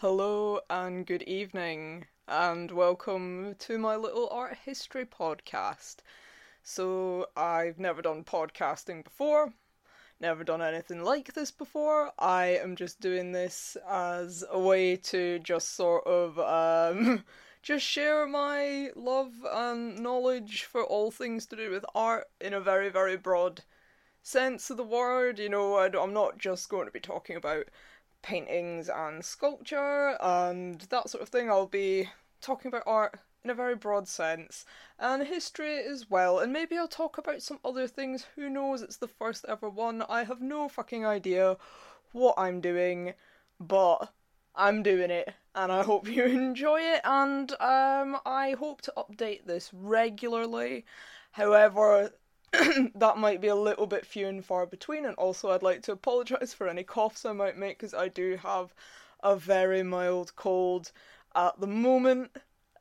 Hello and good evening, and welcome to my little art history podcast. So, I've never done podcasting before, never done anything like this before. I am just doing this as a way to just sort of um, just share my love and knowledge for all things to do with art in a very, very broad sense of the word. You know, I, I'm not just going to be talking about paintings and sculpture and that sort of thing. I'll be talking about art in a very broad sense and history as well. And maybe I'll talk about some other things. Who knows? It's the first ever one. I have no fucking idea what I'm doing, but I'm doing it and I hope you enjoy it and um I hope to update this regularly. However, that might be a little bit few and far between and also I'd like to apologize for any coughs I might make because I do have a very mild cold at the moment.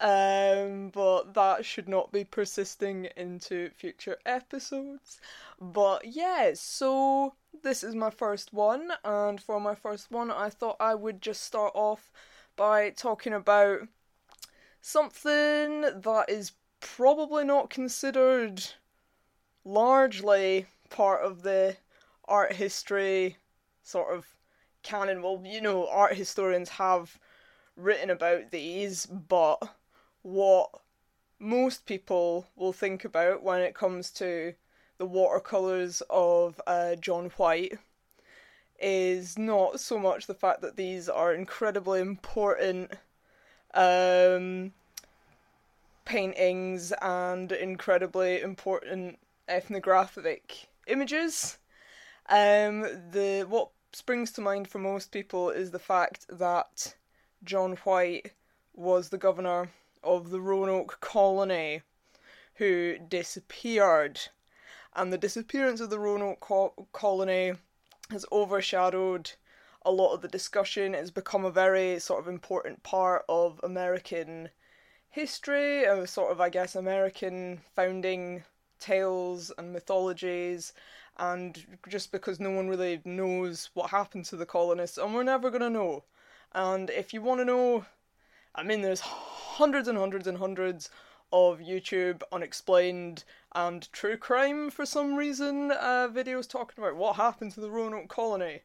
Um, but that should not be persisting into future episodes. But yeah, so this is my first one, and for my first one, I thought I would just start off by talking about something that is probably not considered largely part of the art history sort of canon. Well, you know, art historians have written about these, but what most people will think about when it comes to the watercolours of uh, John White is not so much the fact that these are incredibly important um, paintings and incredibly important ethnographic images. Um, the what springs to mind for most people is the fact that John White was the governor of the Roanoke colony who disappeared. And the disappearance of the Roanoke co- colony has overshadowed a lot of the discussion. It's become a very sort of important part of American history, of sort of, I guess, American founding tales and mythologies. And just because no one really knows what happened to the colonists, and we're never going to know. And if you want to know, I mean, there's hundreds and hundreds and hundreds of YouTube unexplained and true crime for some reason uh, videos talking about what happened to the Roanoke colony.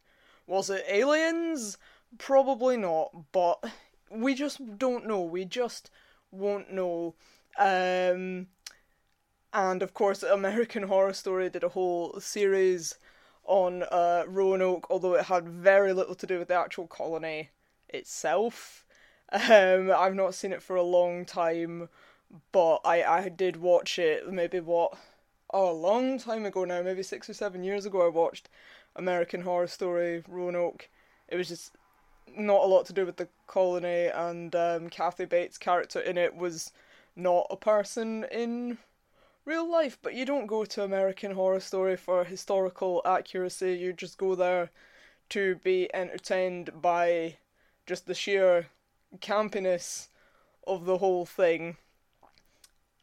Was it aliens? Probably not, but we just don't know. We just won't know. Um, and of course, American Horror Story did a whole series on uh, Roanoke, although it had very little to do with the actual colony itself. Um, I've not seen it for a long time, but I I did watch it maybe what oh a long time ago now, maybe six or seven years ago. I watched American Horror Story Roanoke. It was just not a lot to do with the colony, and um, Kathy Bates' character in it was not a person in real life. But you don't go to American Horror Story for historical accuracy. You just go there to be entertained by just the sheer campiness of the whole thing.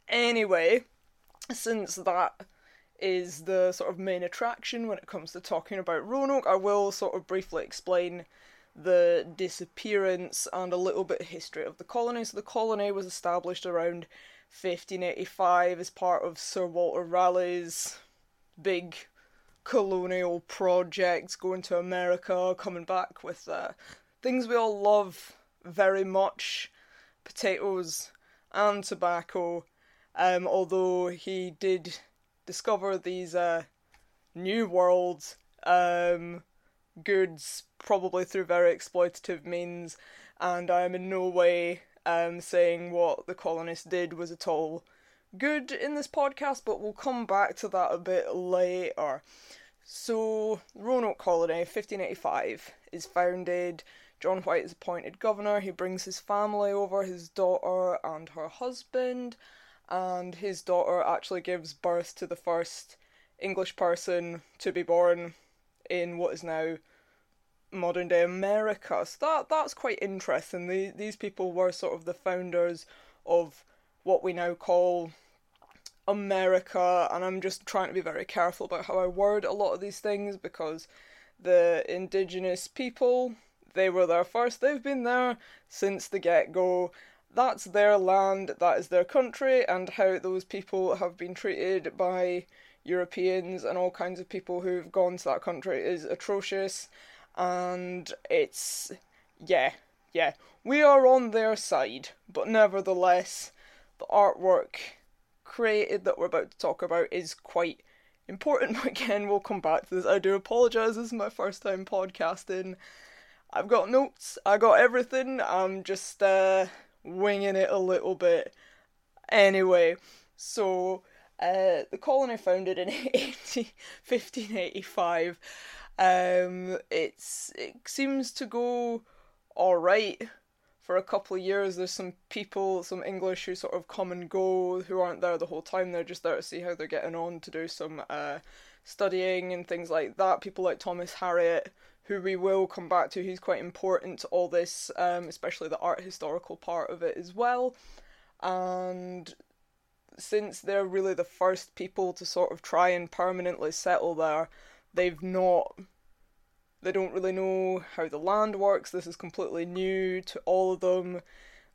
Anyway, since that is the sort of main attraction when it comes to talking about Roanoke, I will sort of briefly explain the disappearance and a little bit of history of the colony. So the colony was established around 1585 as part of Sir Walter Raleigh's big colonial project, going to America, coming back with uh, things we all love very much potatoes and tobacco. Um, although he did discover these uh, new world um, goods probably through very exploitative means, and I am in no way um, saying what the colonists did was at all good in this podcast, but we'll come back to that a bit later. So, Roanoke Colony, 1585, is founded John White is appointed governor. He brings his family over, his daughter and her husband, and his daughter actually gives birth to the first English person to be born in what is now modern day America. So that that's quite interesting. The, these people were sort of the founders of what we now call America, and I'm just trying to be very careful about how I word a lot of these things because the indigenous people they were there first. They've been there since the get go. That's their land, that is their country, and how those people have been treated by Europeans and all kinds of people who've gone to that country is atrocious. And it's. Yeah, yeah. We are on their side, but nevertheless, the artwork created that we're about to talk about is quite important. Again, we'll come back to this. I do apologise, this is my first time podcasting. I've got notes, I got everything, I'm just uh, winging it a little bit. Anyway, so uh, the colony founded in 80, 1585. Um, it's it seems to go all right for a couple of years. There's some people, some English who sort of come and go, who aren't there the whole time. They're just there to see how they're getting on, to do some uh, studying and things like that. People like Thomas Harriot, who we will come back to. He's quite important to all this, um, especially the art historical part of it as well. And since they're really the first people to sort of try and permanently settle there, they've not they don't really know how the land works. This is completely new to all of them.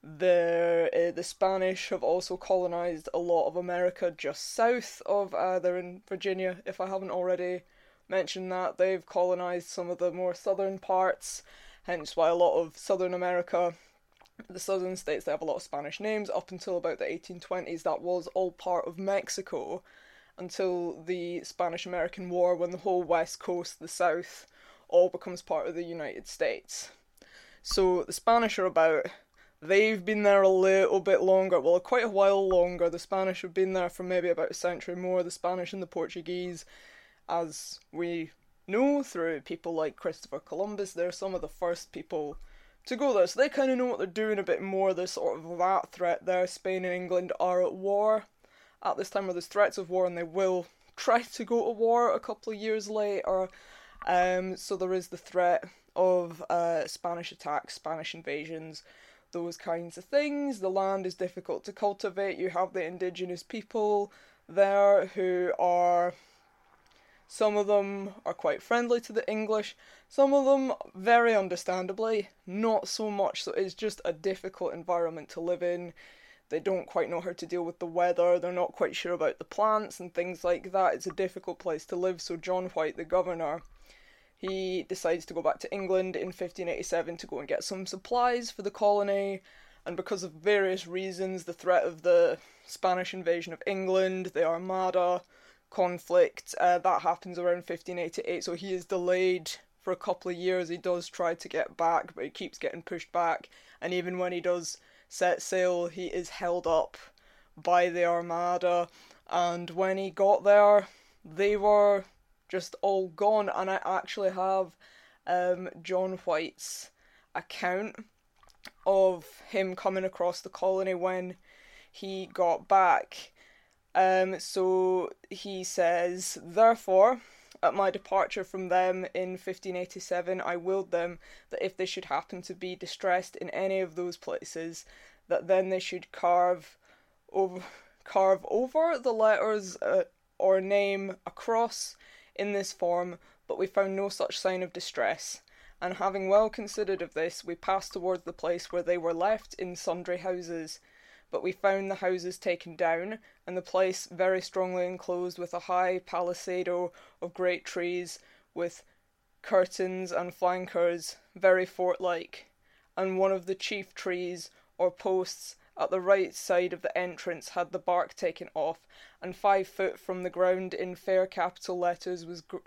The uh, the Spanish have also colonized a lot of America just south of uh, they're in Virginia. If I haven't already mentioned that, they've colonized some of the more southern parts. Hence why a lot of Southern America, the southern states, they have a lot of Spanish names. Up until about the 1820s, that was all part of Mexico. Until the Spanish American War, when the whole west coast, the south, all becomes part of the United States. So the Spanish are about. They've been there a little bit longer, well, quite a while longer. The Spanish have been there for maybe about a century more. The Spanish and the Portuguese, as we know through people like Christopher Columbus, they're some of the first people to go there. So they kind of know what they're doing a bit more. There's sort of that threat there. Spain and England are at war at this time, or there's threats of war, and they will try to go to war a couple of years later. Um, so there is the threat of uh, Spanish attacks, Spanish invasions, those kinds of things. The land is difficult to cultivate. You have the indigenous people there who are. Some of them are quite friendly to the English, some of them, very understandably, not so much. So it's just a difficult environment to live in. They don't quite know how to deal with the weather, they're not quite sure about the plants and things like that. It's a difficult place to live. So, John White, the governor, he decides to go back to England in 1587 to go and get some supplies for the colony, and because of various reasons the threat of the Spanish invasion of England, the Armada conflict, uh, that happens around 1588, so he is delayed for a couple of years. He does try to get back, but he keeps getting pushed back, and even when he does set sail, he is held up by the Armada. And when he got there, they were just all gone. And I actually have um, John White's account of him coming across the colony when he got back. Um, so he says, Therefore, at my departure from them in 1587, I willed them that if they should happen to be distressed in any of those places, that then they should carve over, carve over the letters uh, or name across in this form, but we found no such sign of distress, and having well considered of this, we passed towards the place where they were left in sundry houses. But we found the houses taken down, and the place very strongly enclosed with a high palisado of great trees, with curtains and flankers, very fort like, and one of the chief trees or posts at the right side of the entrance had the bark taken off, and five foot from the ground in fair capital letters was gra-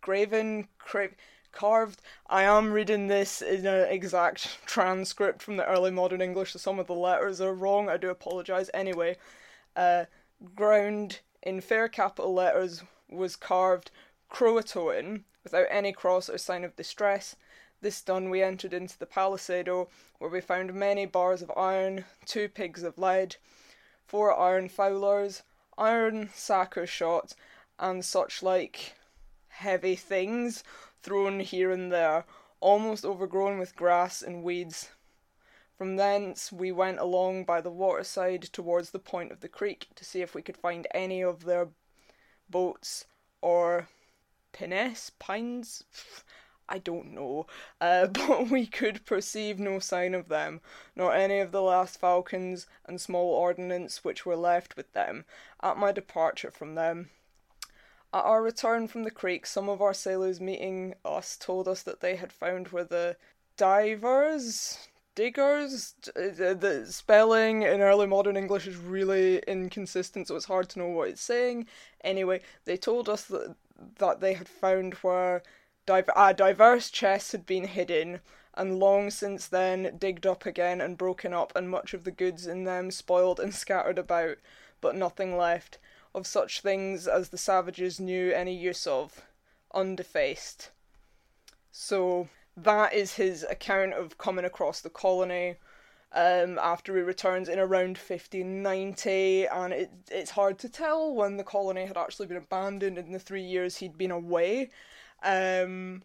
graven, cra- carved. I am reading this in an exact transcript from the early modern English, so some of the letters are wrong. I do apologise. Anyway, uh, ground in fair capital letters was carved Croatoan without any cross or sign of distress, this done, we entered into the palisado, where we found many bars of iron, two pigs of lead, four iron fowlers, iron saker shot, and such like heavy things thrown here and there, almost overgrown with grass and weeds. From thence we went along by the waterside towards the point of the creek to see if we could find any of their boats or pinnace, pines. I don't know. Uh, but we could perceive no sign of them, nor any of the last falcons and small ordnance which were left with them, at my departure from them. At our return from the creek, some of our sailors meeting us told us that they had found where the divers, diggers, the spelling in early modern English is really inconsistent, so it's hard to know what it's saying. Anyway, they told us that, that they had found where div- uh, diverse chests had been hidden and long since then digged up again and broken up, and much of the goods in them spoiled and scattered about, but nothing left of such things as the savages knew any use of, undefaced. So that is his account of coming across the colony um, after he returns in around 1590, and it, it's hard to tell when the colony had actually been abandoned in the three years he'd been away. Um,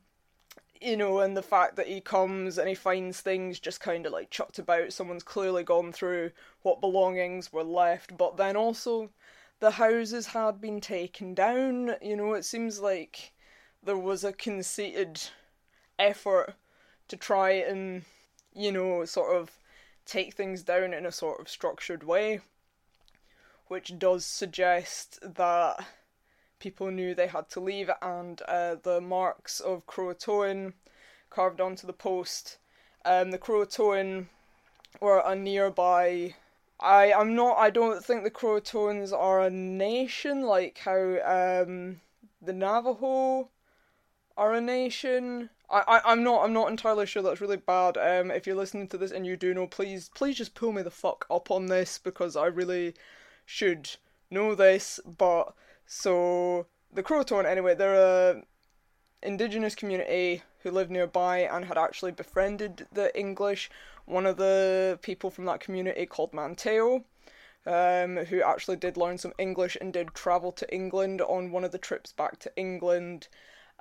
you know, and the fact that he comes and he finds things just kind of like chucked about, someone's clearly gone through what belongings were left, but then also the houses had been taken down. You know, it seems like there was a conceited effort to try and, you know, sort of take things down in a sort of structured way, which does suggest that people knew they had to leave, and uh, the marks of Croatoan carved onto the post. Um, the Croatoan were a nearby I I'm not I don't think the Croatoans are a nation like how um the Navajo are a nation. I, I I'm not I'm not entirely sure that's really bad. Um if you're listening to this and you do know, please please just pull me the fuck up on this because I really should know this. But so the Croatoan anyway, they're a indigenous community who lived nearby and had actually befriended the English one of the people from that community called Manteo, um, who actually did learn some English and did travel to England on one of the trips back to England.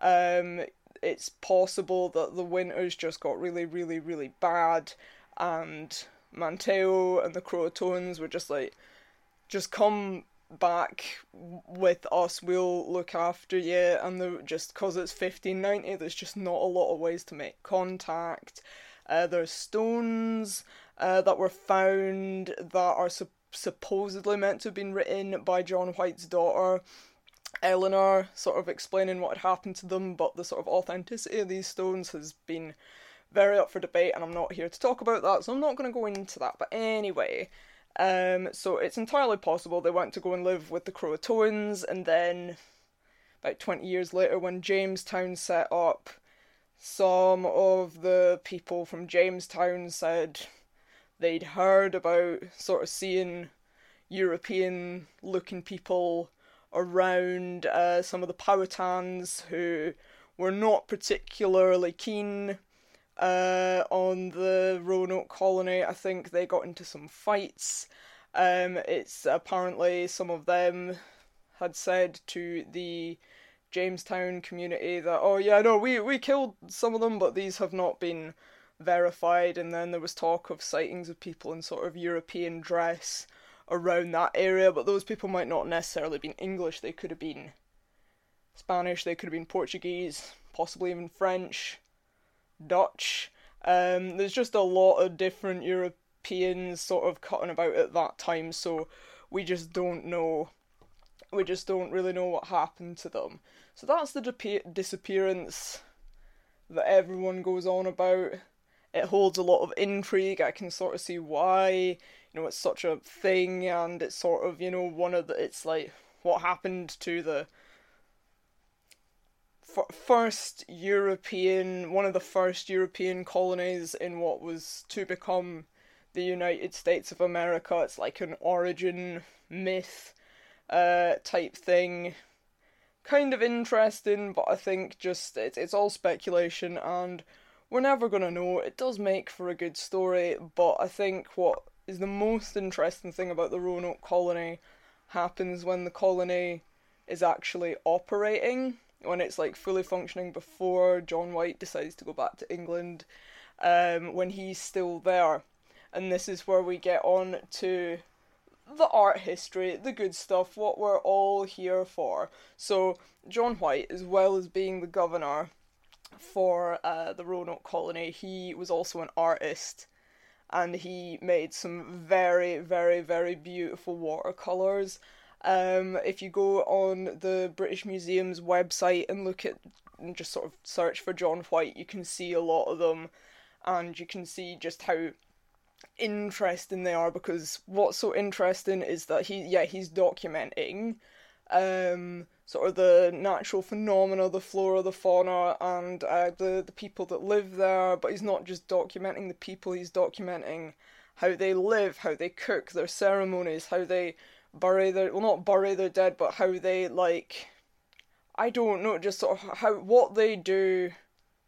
Um, it's possible that the winters just got really, really, really bad, and Manteo and the Croatoans were just like, just come back with us, we'll look after you. And the, just because it's 1590, there's just not a lot of ways to make contact. Uh, there's stones uh, that were found that are su- supposedly meant to have been written by John White's daughter. Eleanor sort of explaining what had happened to them, but the sort of authenticity of these stones has been very up for debate, and I'm not here to talk about that, so I'm not going to go into that. But anyway, um, so it's entirely possible they went to go and live with the Croatoans, and then about 20 years later, when Jamestown set up, some of the people from Jamestown said they'd heard about sort of seeing European looking people around uh, some of the Powhatans who were not particularly keen uh, on the Roanoke colony. I think they got into some fights. Um, it's apparently some of them had said to the Jamestown community that oh yeah no we we killed some of them but these have not been verified and then there was talk of sightings of people in sort of European dress around that area but those people might not necessarily been English they could have been Spanish they could have been Portuguese possibly even French Dutch um, there's just a lot of different Europeans sort of cutting about at that time so we just don't know we just don't really know what happened to them. So that's the di- disappearance that everyone goes on about. It holds a lot of intrigue. I can sort of see why. You know, it's such a thing, and it's sort of, you know, one of the. It's like what happened to the first European. One of the first European colonies in what was to become the United States of America. It's like an origin myth uh, type thing. Kind of interesting, but I think just it's it's all speculation, and we're never gonna know. It does make for a good story, but I think what is the most interesting thing about the Roanoke colony happens when the colony is actually operating, when it's like fully functioning before John White decides to go back to England, um, when he's still there. And this is where we get on to the art history, the good stuff, what we're all here for. So, John White, as well as being the governor, for uh, the Roanoke colony, he was also an artist and he made some very, very, very beautiful watercolors. Um, if you go on the British Museum's website and look at and just sort of search for John White, you can see a lot of them, and you can see just how interesting they are. Because what's so interesting is that he, yeah, he's documenting um, sort of the natural phenomena, the flora, the fauna, and uh, the the people that live there. But he's not just documenting the people; he's documenting how they live, how they cook, their ceremonies, how they bury their well, not bury their dead, but how they like. I don't know, just sort of how what they do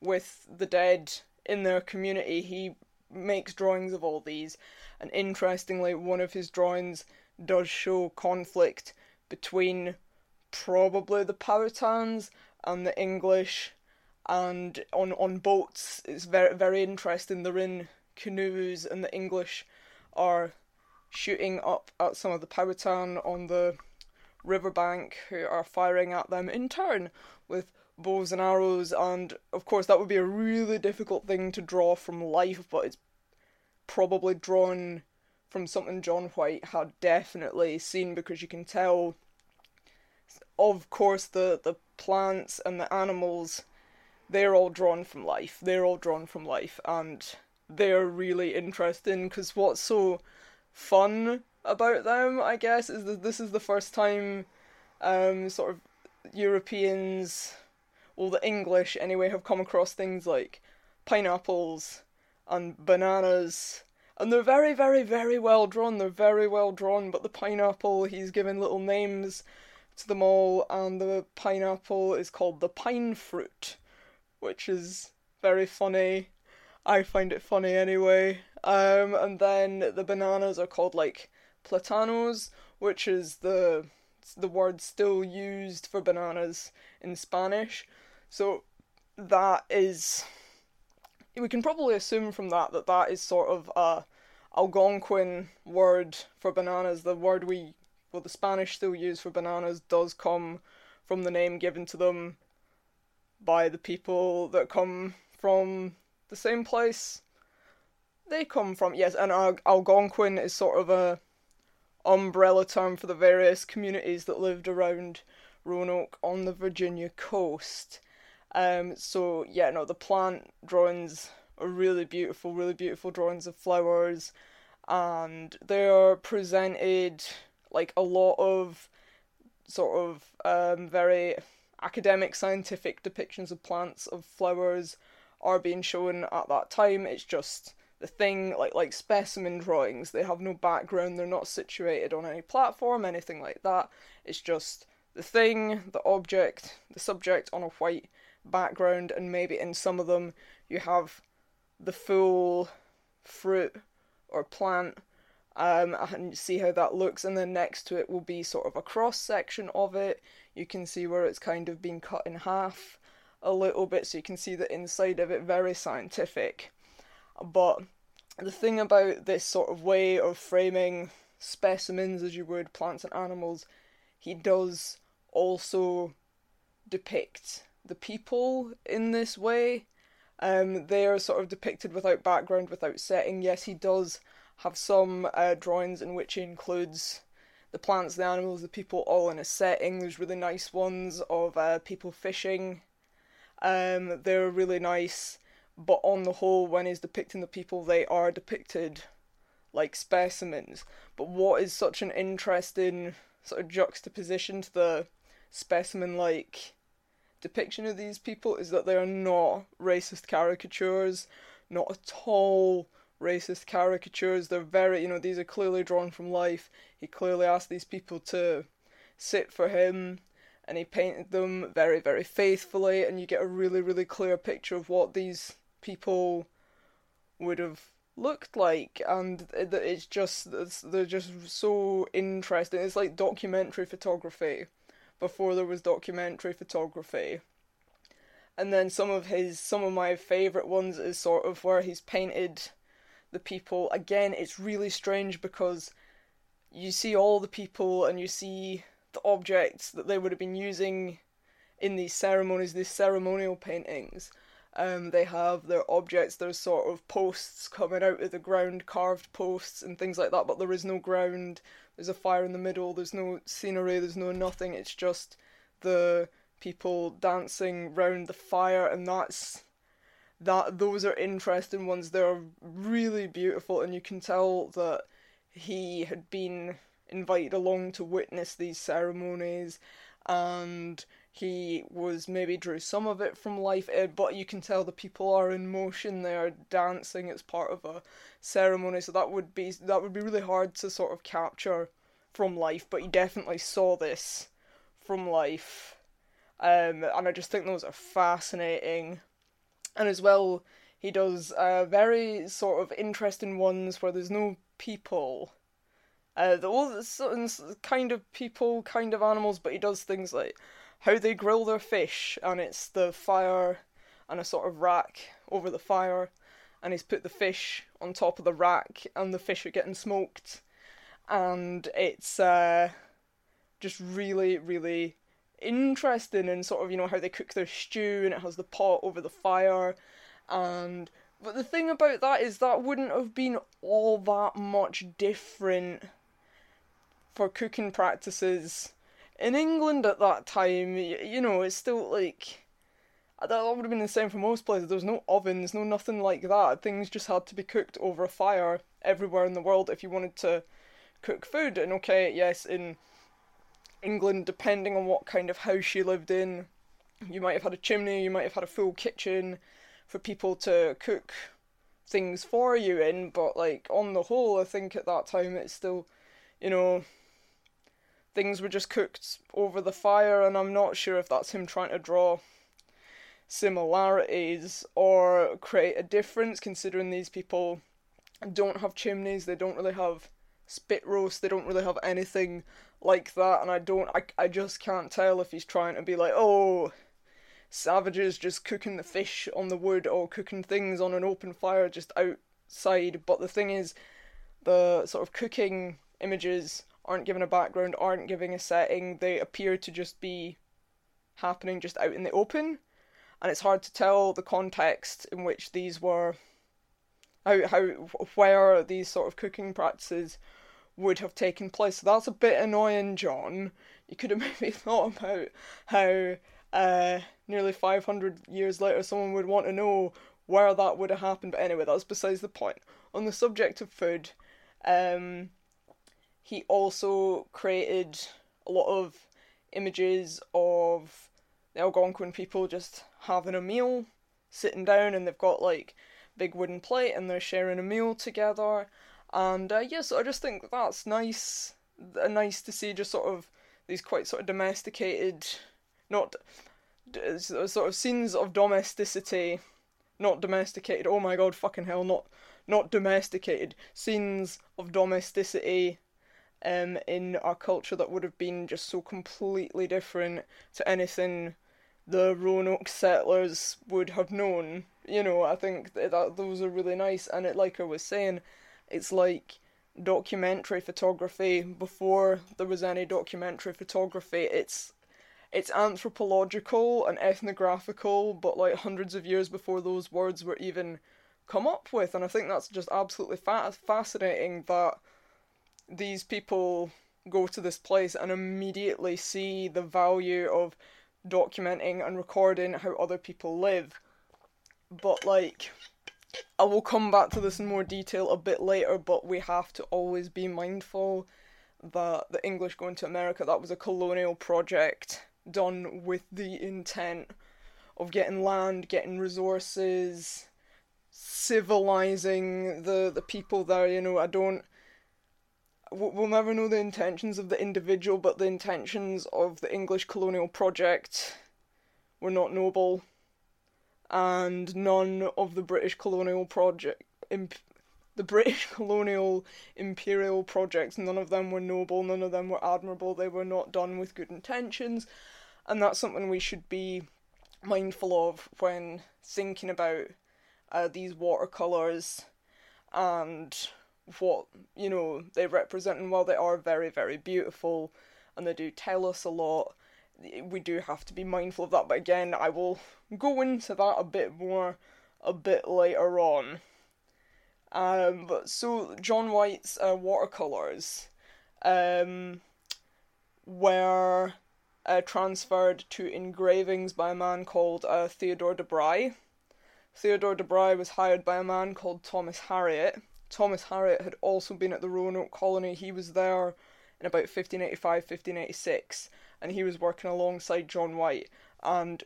with the dead in their community. He makes drawings of all these, and interestingly, one of his drawings does show conflict between probably the Powhatans and the English, and on on boats it's very very interesting. They're in canoes, and the English are shooting up at some of the Powhatan on the riverbank who are firing at them in turn with bows and arrows. And of course that would be a really difficult thing to draw from life but it's probably drawn from something John White had definitely seen because you can tell of course the the plants and the animals they're all drawn from life. They're all drawn from life and they're really interesting because what's so fun about them i guess is that this is the first time um sort of europeans well the english anyway have come across things like pineapples and bananas and they're very very very well drawn they're very well drawn but the pineapple he's given little names to them all, and the pineapple is called the pine fruit, which is very funny. I find it funny anyway. Um, and then the bananas are called like platanos, which is the the word still used for bananas in Spanish. So that is we can probably assume from that that that is sort of a Algonquin word for bananas, the word we well, the Spanish still use for bananas does come from the name given to them by the people that come from the same place they come from. Yes, and Algonquin is sort of a umbrella term for the various communities that lived around Roanoke on the Virginia coast. Um, so yeah, no, the plant drawings are really beautiful, really beautiful drawings of flowers, and they are presented like a lot of sort of um, very academic scientific depictions of plants of flowers are being shown at that time it's just the thing like like specimen drawings they have no background they're not situated on any platform anything like that it's just the thing the object the subject on a white background and maybe in some of them you have the full fruit or plant um, and see how that looks. And then next to it will be sort of a cross section of it. You can see where it's kind of been cut in half a little bit, so you can see the inside of it very scientific. But the thing about this sort of way of framing specimens as you would plants and animals, he does also depict the people in this way. Um, they are sort of depicted without background, without setting. Yes, he does have some uh, drawings in which he includes the plants, the animals, the people all in a setting. There's really nice ones of uh, people fishing. Um, they're really nice, but on the whole, when he's depicting the people, they are depicted like specimens. But what is such an interesting sort of juxtaposition to the specimen like depiction of these people is that they are not racist caricatures, not at all racist caricatures. They're very, you know, these are clearly drawn from life. He clearly asked these people to sit for him and he painted them very, very faithfully, and you get a really, really clear picture of what these people would have looked like, and it's just it's, they're just so interesting. It's like documentary photography before there was documentary photography. And then some of his some of my favorite ones is sort of where he's painted the people. Again, it's really strange because you see all the people and you see the objects that they would have been using in these ceremonies, these ceremonial paintings, Um, they have their objects, those sort of posts coming out of the ground, carved posts and things like that, but there is no ground. There's a fire in the middle, there's no scenery, there's no nothing. It's just the people dancing round the fire, and that's that those are interesting ones. They're really beautiful, and you can tell that he had been invited along to witness these ceremonies, and he was maybe drew some of it from life, but you can tell the people are in motion. They are dancing. It's part of a ceremony, so that would be that would be really hard to sort of capture from life. But you definitely saw this from life, um, and I just think those are fascinating and as well he does uh, very sort of interesting ones where there's no people. Uh, all the kind of people, kind of animals, but he does things like how they grill their fish, and it's the fire and a sort of rack over the fire, and he's put the fish on top of the rack, and the fish are getting smoked, and it's uh, just really, really interesting and sort of you know how they cook their stew and it has the pot over the fire and but the thing about that is that wouldn't have been all that much different for cooking practices in England at that time. You know, it's still like that would have been the same for most places. There was no ovens, no nothing like that. Things just had to be cooked over a fire everywhere in the world if you wanted to cook food. And okay, yes, in England, depending on what kind of house you lived in, you might have had a chimney, you might have had a full kitchen for people to cook things for you in, but like on the whole, I think at that time it's still, you know, things were just cooked over the fire, and I'm not sure if that's him trying to draw similarities or create a difference, considering these people don't have chimneys, they don't really have spit roast, they don't really have anything like that, and I don't, I, I just can't tell if he's trying to be like, oh, savages just cooking the fish on the wood or cooking things on an open fire just outside. But the thing is, the sort of cooking images aren't given a background, aren't giving a setting. They appear to just be happening just out in the open, and it's hard to tell the context in which these were. How, how where these sort of cooking practices would have taken place. So that's a bit annoying, John. You could have maybe thought about how uh, nearly 500 years later someone would want to know where that would have happened. But anyway, that's besides the point. On the subject of food, um, he also created a lot of images of the Algonquin people just having a meal, sitting down, and they've got like big wooden plate and they're sharing a meal together. And uh, yes, yeah, so I just think that's nice, uh, nice to see just sort of these quite sort of domesticated not sort of scenes of domesticity, not domesticated. Oh my god, fucking hell, not not domesticated scenes of domesticity um, in our culture that would have been just so completely different to anything the Roanoke settlers would have known. You know, I think that, that those are really nice, and it, like I was saying, it's like documentary photography before there was any documentary photography. It's it's anthropological and ethnographical, but like hundreds of years before those words were even come up with. And I think that's just absolutely fa- fascinating that these people go to this place and immediately see the value of documenting and recording how other people live. But like, I will come back to this in more detail a bit later, but we have to always be mindful that the English going to America, that was a colonial project done with the intent of getting land, getting resources, civilizing the the people there. You know, I don't. We'll never know the intentions of the individual, but the intentions of the English colonial project were not noble, and none of the British colonial project, imp, the British colonial imperial projects, none of them were noble, none of them were admirable. They were not done with good intentions, and that's something we should be mindful of when thinking about uh, these watercolors and what you know they represent and while they are very very beautiful and they do tell us a lot we do have to be mindful of that. But again, I will go into that a bit more a bit later on. Um, but so John White's uh, watercolors um, were uh, transferred to engravings by a man called uh, Theodore de Bry. Theodore de Bry was hired by a man called Thomas Harriot. Thomas Harriot had also been at the Roanoke colony. He was there in about 1585 1586 and he was working alongside John White. And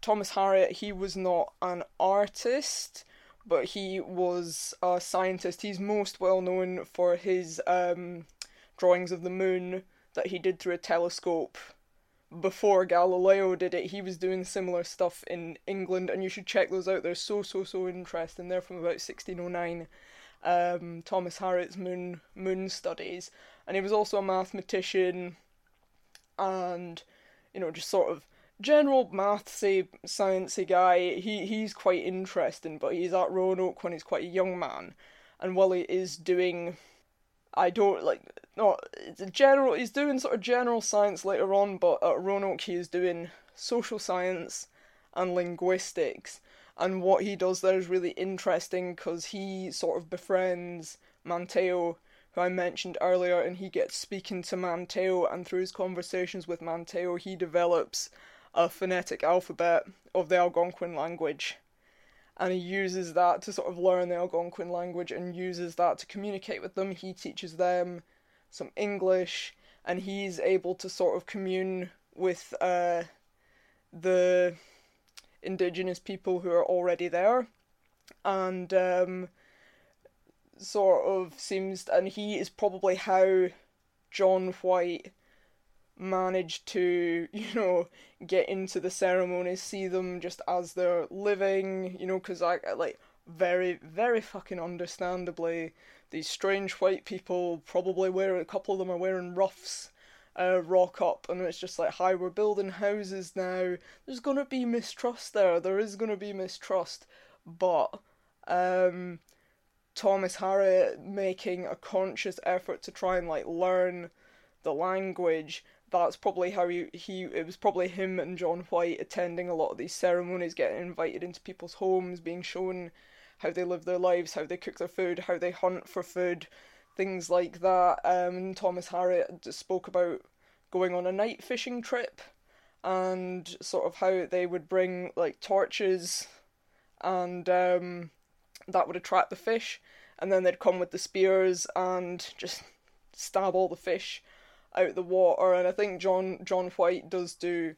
Thomas Harriot, he was not an artist, but he was a scientist. He's most well known for his um, drawings of the moon that he did through a telescope before Galileo did it. He was doing similar stuff in England, and you should check those out. They're so so so interesting. They're from about 1609. Um, Thomas Harriot's moon moon studies, and he was also a mathematician, and you know just sort of general mathsy sciencey guy. He he's quite interesting, but he's at Roanoke when he's quite a young man, and while he is doing, I don't like no general. He's doing sort of general science later on, but at Roanoke he is doing social science and linguistics. And what he does there is really interesting because he sort of befriends Manteo, who I mentioned earlier, and he gets speaking to Manteo, and through his conversations with Manteo, he develops a phonetic alphabet of the Algonquin language. And he uses that to sort of learn the Algonquin language and uses that to communicate with them. He teaches them some English, and he's able to sort of commune with uh, the indigenous people who are already there. And um, sort of seems, and he is probably how John White managed to, you know, get into the ceremonies, see them just as they're living, you know, because I like very, very fucking understandably, these strange white people probably wear a couple of them are wearing ruffs. Uh, rock up and it's just like hi we're building houses now. There's gonna be mistrust there. There is gonna be mistrust. But um thomas harriot making a conscious effort to try and like learn the language that's probably how he, he it was probably him and John White attending a lot of these ceremonies, getting invited into people's homes, being shown how they live their lives, how they cook their food, how they hunt for food, things like that. Um, Thomas Harriot spoke about going on a night fishing trip and sort of how they would bring like torches and um, that would attract the fish and then they'd come with the spears and just stab all the fish out of the water, and I think John John White does do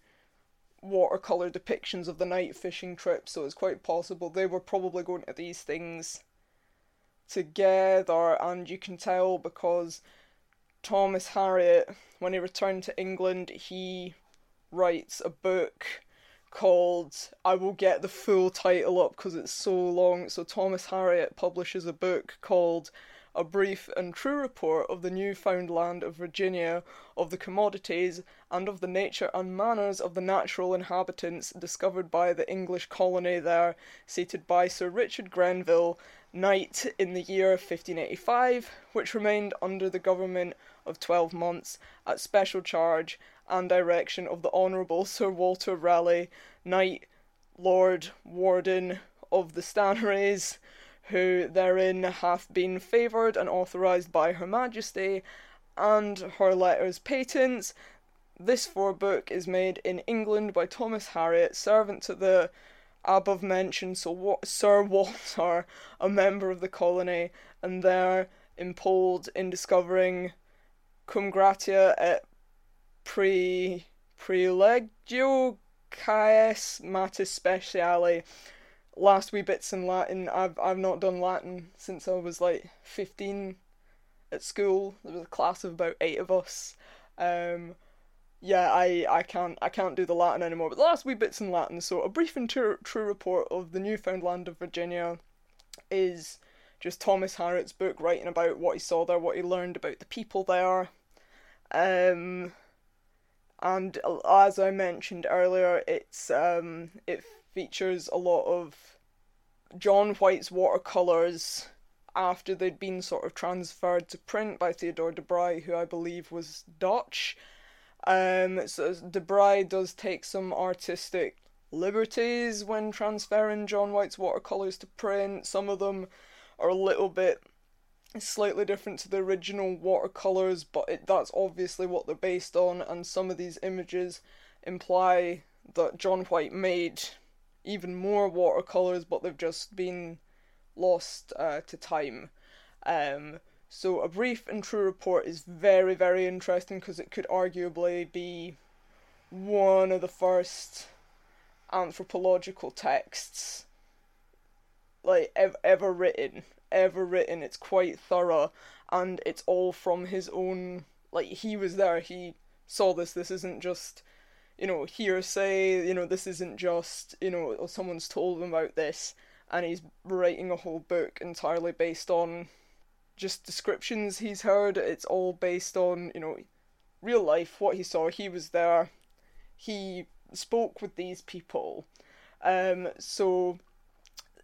watercolor depictions of the night fishing trip, so it's quite possible they were probably going to these things together, and you can tell because Thomas Harriot, when he returned to England, he writes a book called I will get the full title up because it's so long. So Thomas Harriot publishes a book called a brief and true report of the new found land of Virginia, of the commodities, and of the nature and manners of the natural inhabitants discovered by the English colony there, seated by Sir Richard Grenville, knight, in the year of 1585, which remained under the government of twelve months, at special charge and direction of the Honourable Sir Walter Raleigh, knight, lord, warden of the Stannaries, who therein hath been favoured and authorised by Her Majesty, and her letters patents. This book is made in England by Thomas Harriot, servant to the above mentioned Sir Walter, a member of the colony, and there impelled in discovering cum gratia et pre prelegio caes matis speciale last wee bits in Latin. I've I've not done Latin since I was like fifteen at school. There was a class of about eight of us. Um, yeah, I, I can't I can't do the Latin anymore. But the last wee bits in Latin. So a brief and true, true report of the newfound land of Virginia is just Thomas Harriot's book writing about what he saw there, what he learned about the people there. Um, and as I mentioned earlier, it's um, it features a lot of John White's watercolours after they'd been sort of transferred to print by Theodore de Bry, who I believe was Dutch. Um, so DeBry does take some artistic liberties when transferring John White's watercolors to print. Some of them are a little bit slightly different to the original watercolors, but it, that's obviously what they're based on. And some of these images imply that John White made even more watercolors, but they've just been lost uh, to time. Um, so a brief and true report is very, very interesting because it could arguably be one of the first anthropological texts like ev- ever written, ever written. It's quite thorough, and it's all from his own. Like he was there, he saw this. This isn't just you know, hearsay, you know, this isn't just, you know, oh, someone's told him about this and he's writing a whole book entirely based on just descriptions he's heard. It's all based on, you know, real life, what he saw. He was there, he spoke with these people. Um, so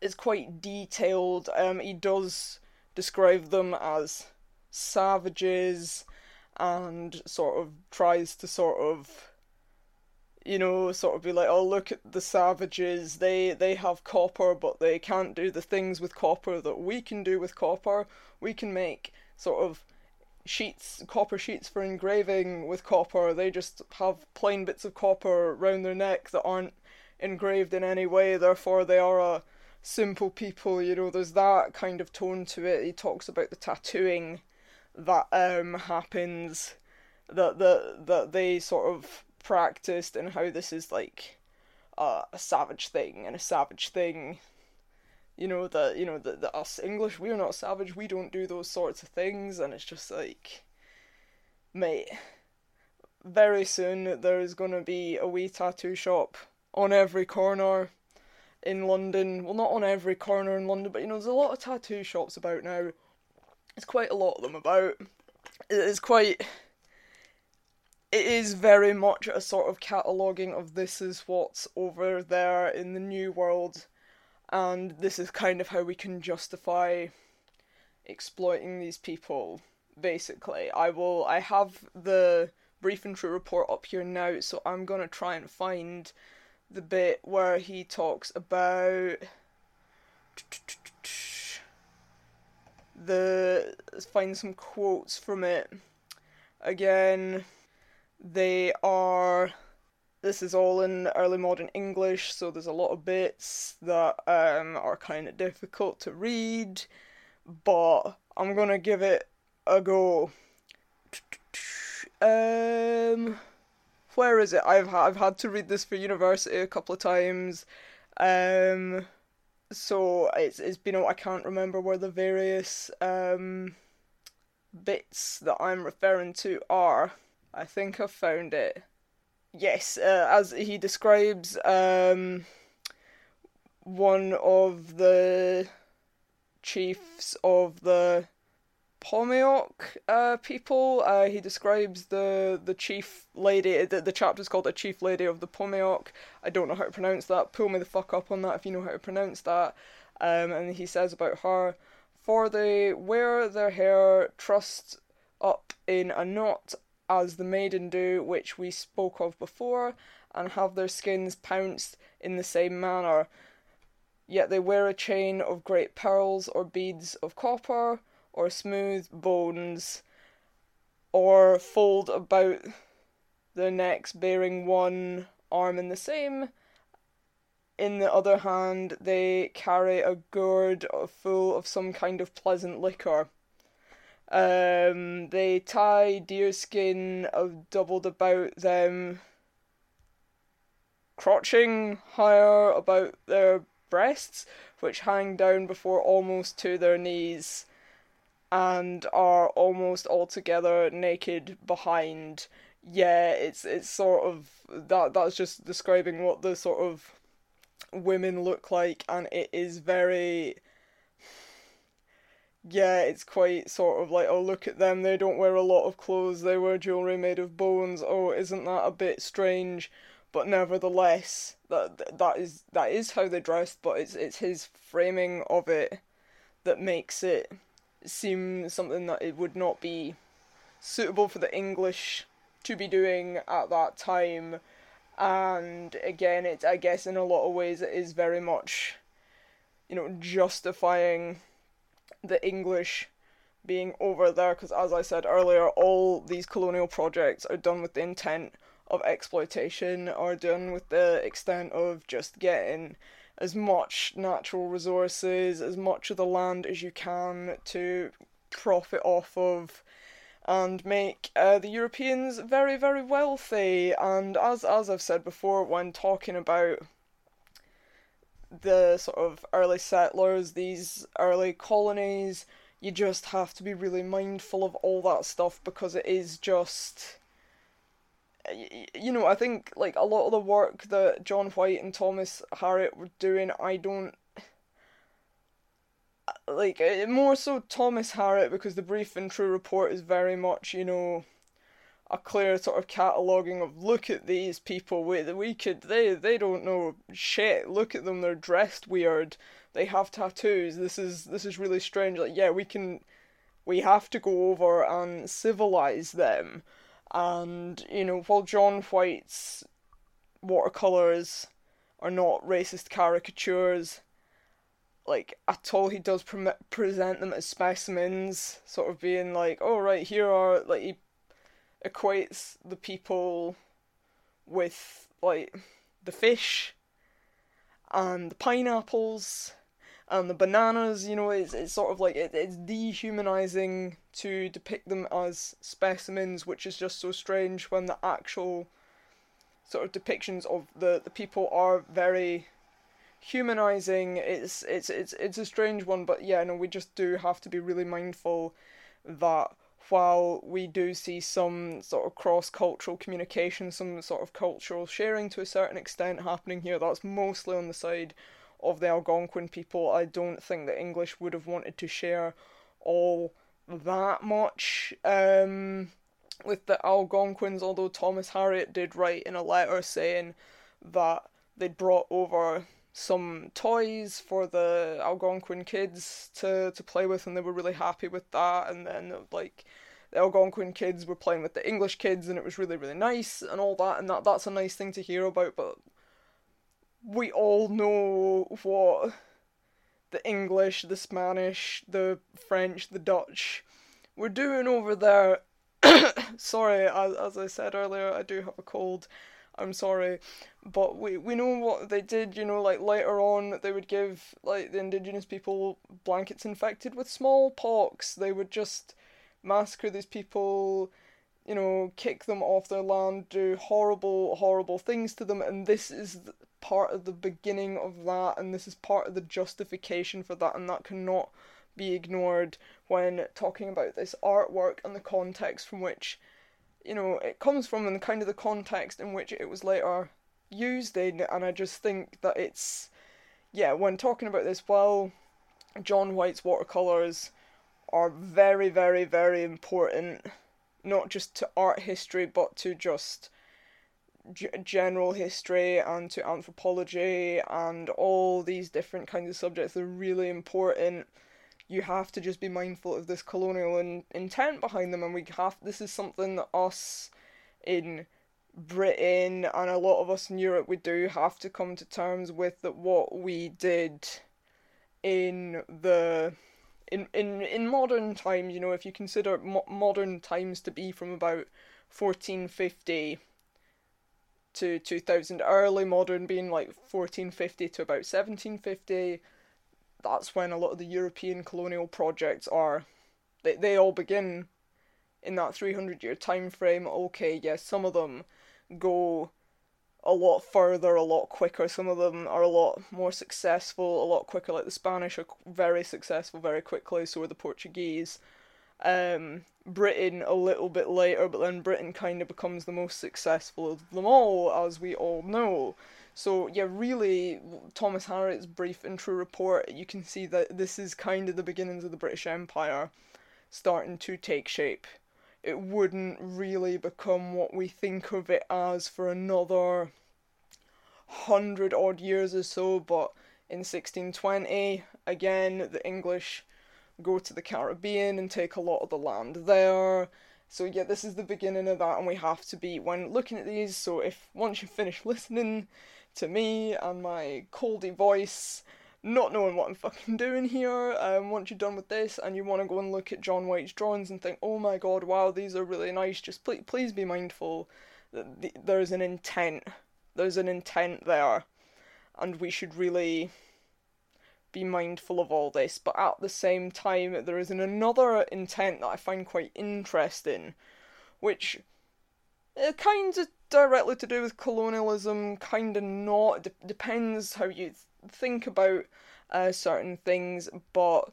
it's quite detailed. Um, he does describe them as savages and sort of tries to sort of you know, sort of be like, oh look at the savages, they they have copper, but they can't do the things with copper that we can do with copper. We can make sort of sheets, copper sheets for engraving with copper. They just have plain bits of copper round their neck that aren't engraved in any way. Therefore, they are a simple people. You know, there's that kind of tone to it. He talks about the tattooing that um happens, that that that they sort of practiced and how this is like uh, a savage thing and a savage thing. You know that you know that us english we're not savage we don't do those sorts of things. And it's just like mate very soon there's going to be a wee tattoo shop on every corner in london. Well not on every corner in london but you know there's a lot of tattoo shops about now. There's quite a lot of them about. It is quite it is very much a sort of cataloguing of this is what's over there in the new world, and this is kind of how we can justify exploiting these people. Basically, I will. I have the brief and true report up here now, so I'm gonna try and find the bit where he talks about the find some quotes from it again they are. This is all in early modern English, so there's a lot of bits that um, are kind of difficult to read, but I'm gonna give it a go. Um, where is it? I've I've had to read this for university a couple of times. Um, so it's it's been I can't remember where the various um bits that I'm referring to are. I think I've found it. Yes, uh, as he describes um, one of the chiefs of the Pomeiooc uh, people. Uh, he describes the the chief lady. The, the chapter's called "The Chief Lady of the Pomeiooc." I don't know how to pronounce that. Pull me the fuck up on that if you know how to pronounce that. Um, and he says about her, for they wear their hair trussed up in a knot as the maiden do, which we spoke of before, and have their skins pounced in the same manner. Yet they wear a chain of great pearls or beads of copper, or smooth bones, or fold about their necks bearing one arm in the same. In the other hand, they carry a gourd full of some kind of pleasant liquor. Um, they tie deerskin of doubled about them, crotching higher about their breasts, which hang down before almost to their knees, and are almost altogether naked behind. Yeah, it's it's sort of that that's just describing what the sort of women look like, and it is very yeah, it's quite sort of like, oh, look at them, they don't wear a lot of clothes, they wear jewellery made of bones, oh, isn't that a bit strange? But nevertheless, that that is that is how they dressed, but it's it's his framing of it that makes it seem something that it would not be suitable for the English to be doing at that time. And again, it's I guess in a lot of ways it is very much, you know, justifying the English being over there because, as I said earlier, all these colonial projects are done with the intent of exploitation, are done with the extent of just getting as much natural resources, as much of the land as you can to profit off of and make uh, the Europeans very, very wealthy. And as as I've said before, when talking about the sort of early settlers, these early colonies, you just have to be really mindful of all that stuff because it is just you know, I think like a lot of the work that John White and Thomas Harriot were doing, I don't like more so Thomas Harriot because the brief and true report is very much you know a clear sort of cataloguing of look at these people we we could they they don't know shit. Look at them they're dressed weird. They have tattoos. This is this is really strange. Like yeah we can we have to go over and civilize them. And you know while John White's watercolors are not racist caricatures like at all he does pre- present them as specimens sort of being like oh right here are like he equates the people with like the fish and the pineapples and the bananas you know it's, it's sort of like it, it's dehumanizing to depict them as specimens which is just so strange when the actual sort of depictions of the, the people are very humanizing. It's it's it's it's a strange one but yeah no we just do have to be really mindful that while we do see some sort of cross cultural communication some sort of cultural sharing to a certain extent happening here that's mostly on the side of the Algonquin people I don't think that English would have wanted to share all that much um, with the Algonquins although Thomas Harriot did write in a letter saying that they'd brought over some toys for the Algonquin kids to, to play with, and they were really happy with that. And then, like, the Algonquin kids were playing with the English kids, and it was really, really nice and all that. And that that's a nice thing to hear about. But we all know what the English, the Spanish, the French, the Dutch were doing over there. Sorry, as, as I said earlier, I do have a cold. I'm sorry, but we we know what they did. You know, like later on, they would give like the indigenous people blankets infected with smallpox. They would just massacre these people. You know, kick them off their land, do horrible, horrible things to them, and this is part of the beginning of that, and this is part of the justification for that, and that cannot be ignored when talking about this artwork and the context from which you know, it comes from and kind of the context in which it was later used in, and I just think that it's, yeah, when talking about this, well, John White's watercolours are very, very, very important, not just to art history, but to just g- general history and to anthropology and all these different kinds of subjects. They're really important you have to just be mindful of this colonial in, intent behind them, and we have this is something that us in Britain and a lot of us in Europe we do have to come to terms with that what we did in the in in in modern times, you know, if you consider mo- modern times to be from about 1450 to 2000 early modern being like 1450 to about 1750 that's when a lot of the European colonial projects are. They they all begin in that 300 year time frame. Okay, yes, some of them go a lot further, a lot quicker. Some of them are a lot more successful, a lot quicker. Like the Spanish are very successful very quickly. So are the Portuguese. Um, Britain a little bit later, but then Britain kind of becomes the most successful of them all, as we all know. So yeah, really, Thomas Harriot's brief and true report, you can see that this is kind of the beginnings of the British Empire starting to take shape. It wouldn't really become what we think of it as for another hundred odd years or so, but in 1620, again, the English go to the Caribbean and take a lot of the land there. So yeah, this is the beginning of that, and we have to be when looking at these. So if once you finish listening to me and my coldy voice, not knowing what I'm fucking doing here, um, once you're done with this and you want to go and look at John White's drawings and think, oh my god, wow, these are really nice. Just please, please be mindful that the, there's an intent. There's an intent there, and we should really be mindful of all this, but at the same time, there is another intent that I find quite interesting, which uh, kind of directly to do with colonialism, kind of not. D- depends how you think about uh, certain things, but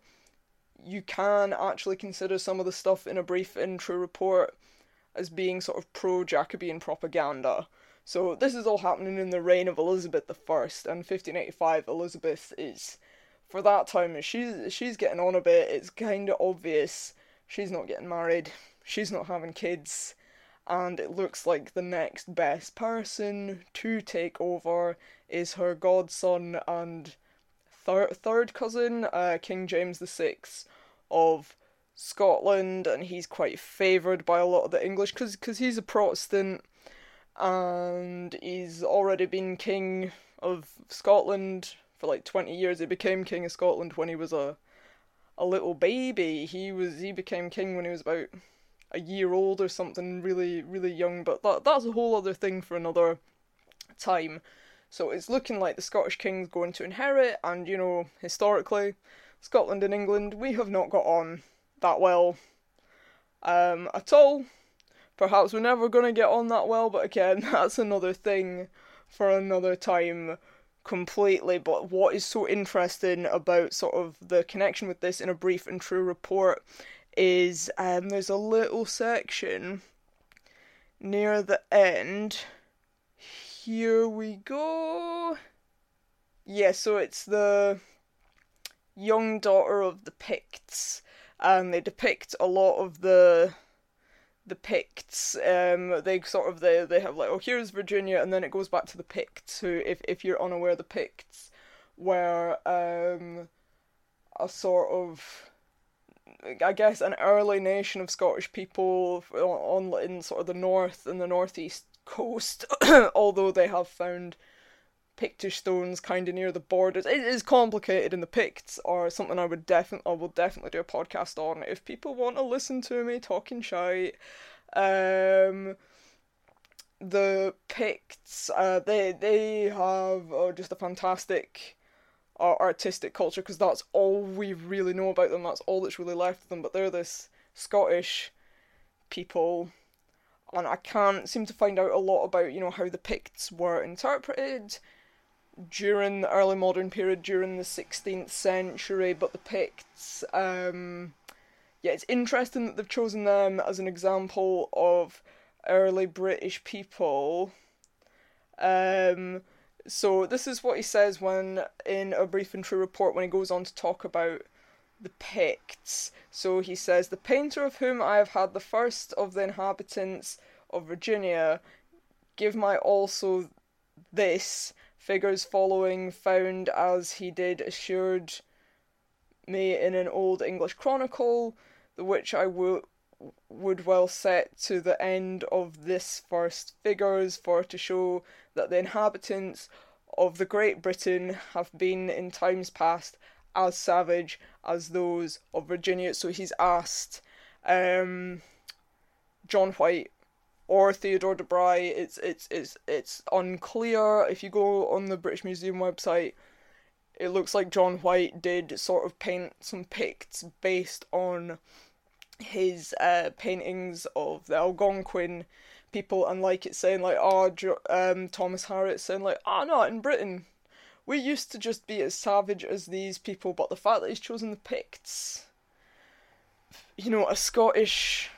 you can actually consider some of the stuff in a brief and true report as being sort of pro Jacobean propaganda. So this is all happening in the reign of Elizabeth I, and 1585 Elizabeth is for that time she's she's getting on a bit. It's kind of obvious she's not getting married. She's not having kids. And it looks like the next best person to take over is her godson and thir- third cousin, uh, King James VI of Scotland, and he's quite favoured by a lot of the English because cause he's a Protestant and he's already been king of Scotland for like 20 years. He became king of Scotland when he was a a little baby. He was he became king when he was about a year old or something, really really young. But that that's a whole other thing for another time. So it's looking like the Scottish king's going to inherit, and you know historically, Scotland and England we have not got on that well um, at all. Perhaps we're never going to get on that well, but again, that's another thing for another time completely, but what is so interesting about sort of the connection with this in a brief and true report is um, there's a little section near the end. Here we go. Yeah, so it's the young daughter of the Picts, and they depict a lot of the the Picts. Um, they sort of they they have like oh here's Virginia, and then it goes back to the Picts. Who, if if you're unaware, the Picts were um a sort of I guess an early nation of Scottish people on, on in sort of the north and the northeast coast, although they have found Pictish stones kind of near the borders. It is complicated, and the Picts are something I would definitely, I will definitely do a podcast on if people want to listen to me talking shite. Um, the Picts, uh, they they have uh, just a fantastic uh, artistic culture because that's all we really know about them. That's all that's really left of them. But they're this Scottish people and I can't seem to find out a lot about you know how the Picts were interpreted during the early modern period, during the 16th century, but the Picts, um, yeah, it's interesting that they've chosen them as an example of early British people. Um, so this is what he says when in a brief and true report when he goes on to talk about the Picts. So he says, The painter of whom I have had the first of the inhabitants of Virginia give my also this figures following found as he did assured me in an old English chronicle, the which I would would well set to the end of this first figures for to show that the inhabitants of the Great Britain have been in times past as savage as those of Virginia. So he's asked um, John White or Theodore de Bry. It's it's it's it's unclear. If you go on the British Museum website, it looks like John White did sort of paint some Picts based on his uh, paintings of the Algonquin people, and like it saying like, oh, um, Thomas Harriot saying like, ah, oh, no, in Britain. We used to just be as savage as these people, but the fact that he's chosen the Picts, you know, a Scottish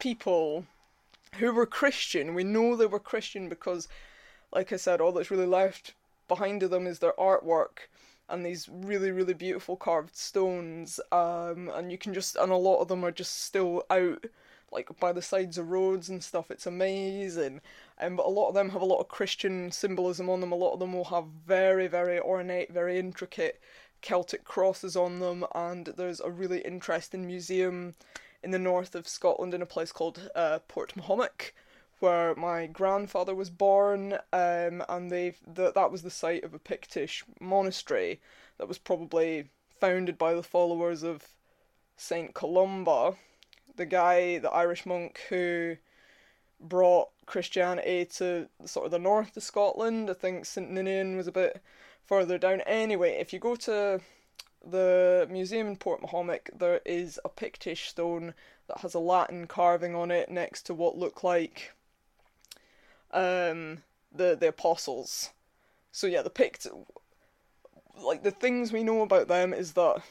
people who were Christian. We know they were Christian because, like I said, all that's really left behind of them is their artwork and these really really beautiful carved stones. Um, and you can just and a lot of them are just still out like by the sides of roads and stuff. It's amazing. Um, but a lot of them have a lot of Christian symbolism on them. A lot of them will have very very ornate, very intricate Celtic crosses on them, and there's a really interesting museum in the north of Scotland in a place called uh, Portmahomack, where my grandfather was born, um, and they the, that was the site of a Pictish monastery that was probably founded by the followers of Saint Columba, the guy, the Irish monk who brought Christianity to sort of the north of Scotland. I think St Ninian was a bit further down. Anyway, if you go to the museum in Portmahomack, there is a Pictish stone that has a Latin carving on it next to what look like um, the the apostles. So yeah, the Pict, like the things we know about them is that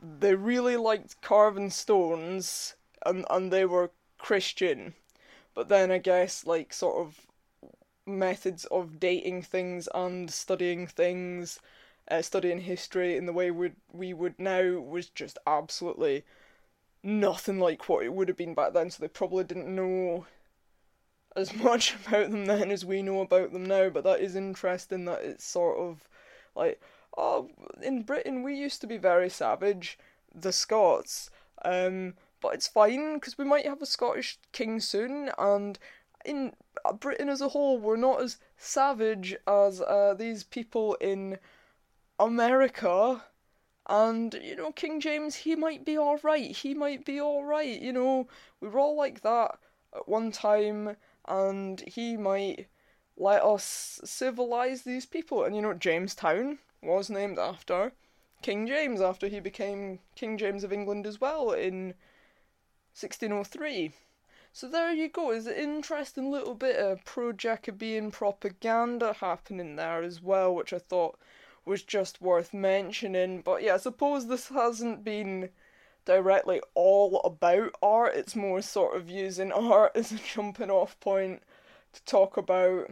they really liked carving stones, and and they were Christian, but then I guess like sort of methods of dating things and studying things, uh, studying history in the way we we would now was just absolutely nothing like what it would have been back then. So they probably didn't know as much about them then as we know about them now. But that is interesting that it's sort of like oh, in Britain we used to be very savage, the Scots. Um, but it's fine because we might have a Scottish king soon, and in Britain as a whole, we're not as savage as uh, these people in America. And you know, King James, he might be all right. He might be all right. You know, we were all like that at one time, and he might let us civilize these people. And you know, Jamestown was named after King James after he became King James of England as well in 1603. So there you go. There's an interesting little bit of pro Jacobean propaganda happening there as well, which I thought was just worth mentioning. But yeah, I suppose this hasn't been directly all about art. It's more sort of using art as a jumping off point to talk about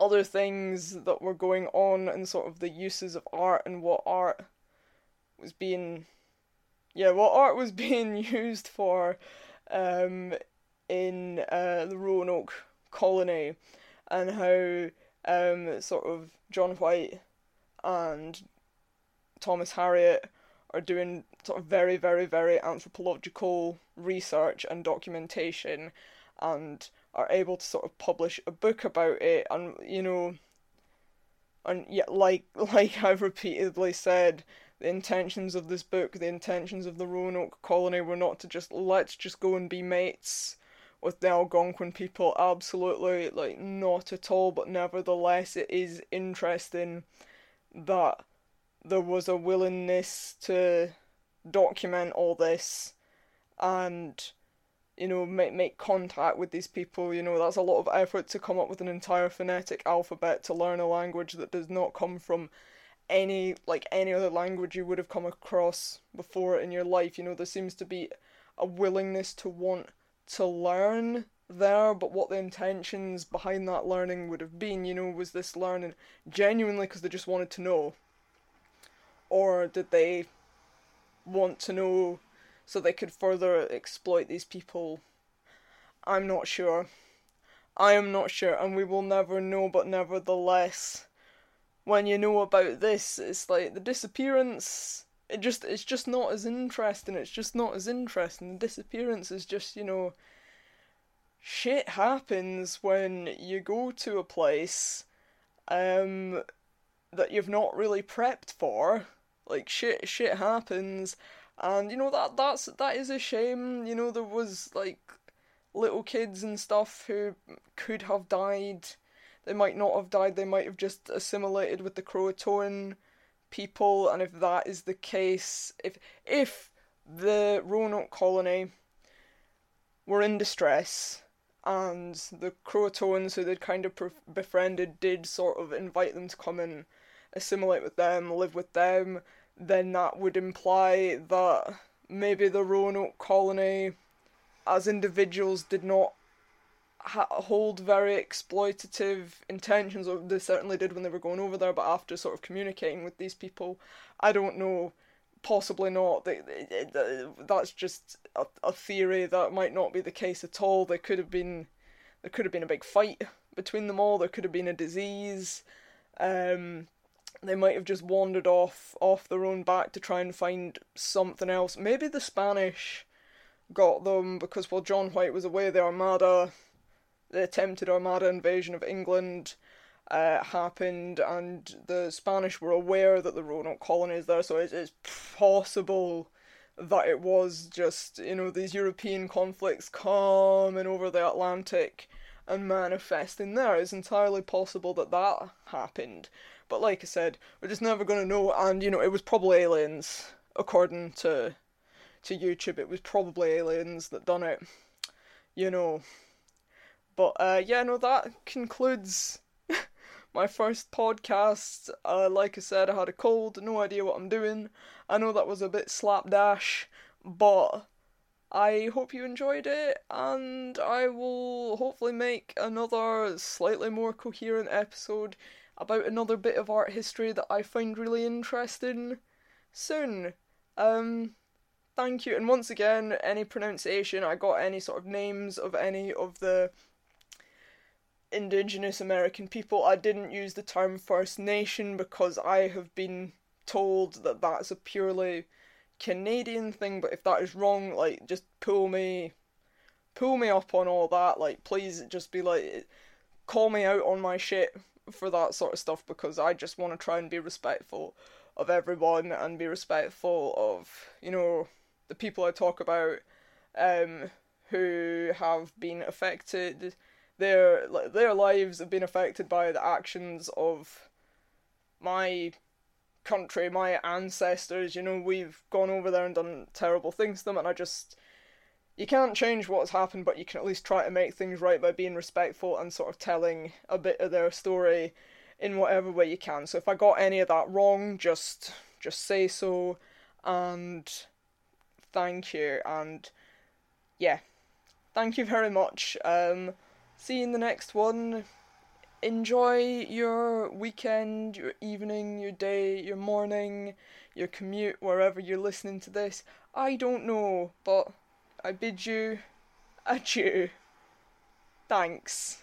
other things that were going on and sort of the uses of art and what art was being yeah what art was being used for um in uh, the Roanoke colony and how um sort of John White and Thomas Harriot are doing sort of very very very anthropological research and documentation and are able to sort of publish a book about it and you know and yet like like I've repeatedly said the intentions of this book, the intentions of the Roanoke colony were not to just let's just go and be mates with the Algonquin people. Absolutely, like not at all. But nevertheless, it is interesting that there was a willingness to document all this and you know make make contact with these people you know that's a lot of effort to come up with an entire phonetic alphabet to learn a language that does not come from any like any other language you would have come across before in your life. You know, there seems to be a willingness to want to learn there, but what the intentions behind that learning would have been, you know, was this learning genuinely because they just wanted to know? Or did they want to know so they could further exploit these people? I'm not sure. I am not sure, and we will never know, but nevertheless, when you know about this, it's like the disappearance. It just it's just not as interesting. It's just not as interesting. The disappearance is just you know. Shit happens when you go to a place, um, that you've not really prepped for. Like shit, shit happens, and you know that that's that is a shame. You know there was like little kids and stuff who could have died. They might not have died, they might have just assimilated with the Croatoan people, and if that is the case, if if the Roanoke colony were in distress and the Croatoans who they'd kind of befriended did sort of invite them to come and assimilate with them, live with them, then that would imply that maybe the Roanoke colony as individuals did not ha- hold very exploitative intentions, or they certainly did when they were going over there. But after sort of communicating with these people, I don't know. Possibly not. That's just a, a theory. That might not be the case at all. There could have been, there could have been a big fight between them all. There could have been a disease. Um, they might have just wandered off off their own back to try and find something else. Maybe the Spanish got them because while John White was away, the Armada, the attempted Armada invasion of England, uh, happened, and the Spanish were aware that the Roanoke colony is there, so it's, it's possible that it was just, you know, these European conflicts coming over the Atlantic and manifesting there. It's entirely possible that that happened. But like I said, we're just never to know, and, you know, it was probably aliens, according to to YouTube. It was probably aliens that done it, you know. But uh, yeah, no, that concludes my first podcast. Uh, like I said, I had a cold, no idea what I'm doing. I know that was a bit slapdash, but I hope you enjoyed it, and I will hopefully make another slightly more coherent episode about another bit of art history that I find really interesting soon. Um, thank you, and once again, any pronunciation I got any sort of names of any of the indigenous American people. I didn't use the term First Nation because I have been told that that's a purely Canadian thing, but if that is wrong, like, just pull me, pull me up on all that. Like, please just be like, call me out on my shit for that sort of stuff because I just want to try and be respectful of everyone and be respectful of, you know, the people I talk about um, who have been affected their their lives have been affected by the actions of my country, my ancestors. You know, we've gone over there and done terrible things to them, and I just you can't change what's happened, but you can at least try to make things right by being respectful and sort of telling a bit of their story in whatever way you can. So if I got any of that wrong, just just say so and thank you and yeah. Thank you very much. Um See you in the next one. Enjoy your weekend, your evening, your day, your morning, your commute, wherever you're listening to this. I don't know, but I bid you adieu. Thanks.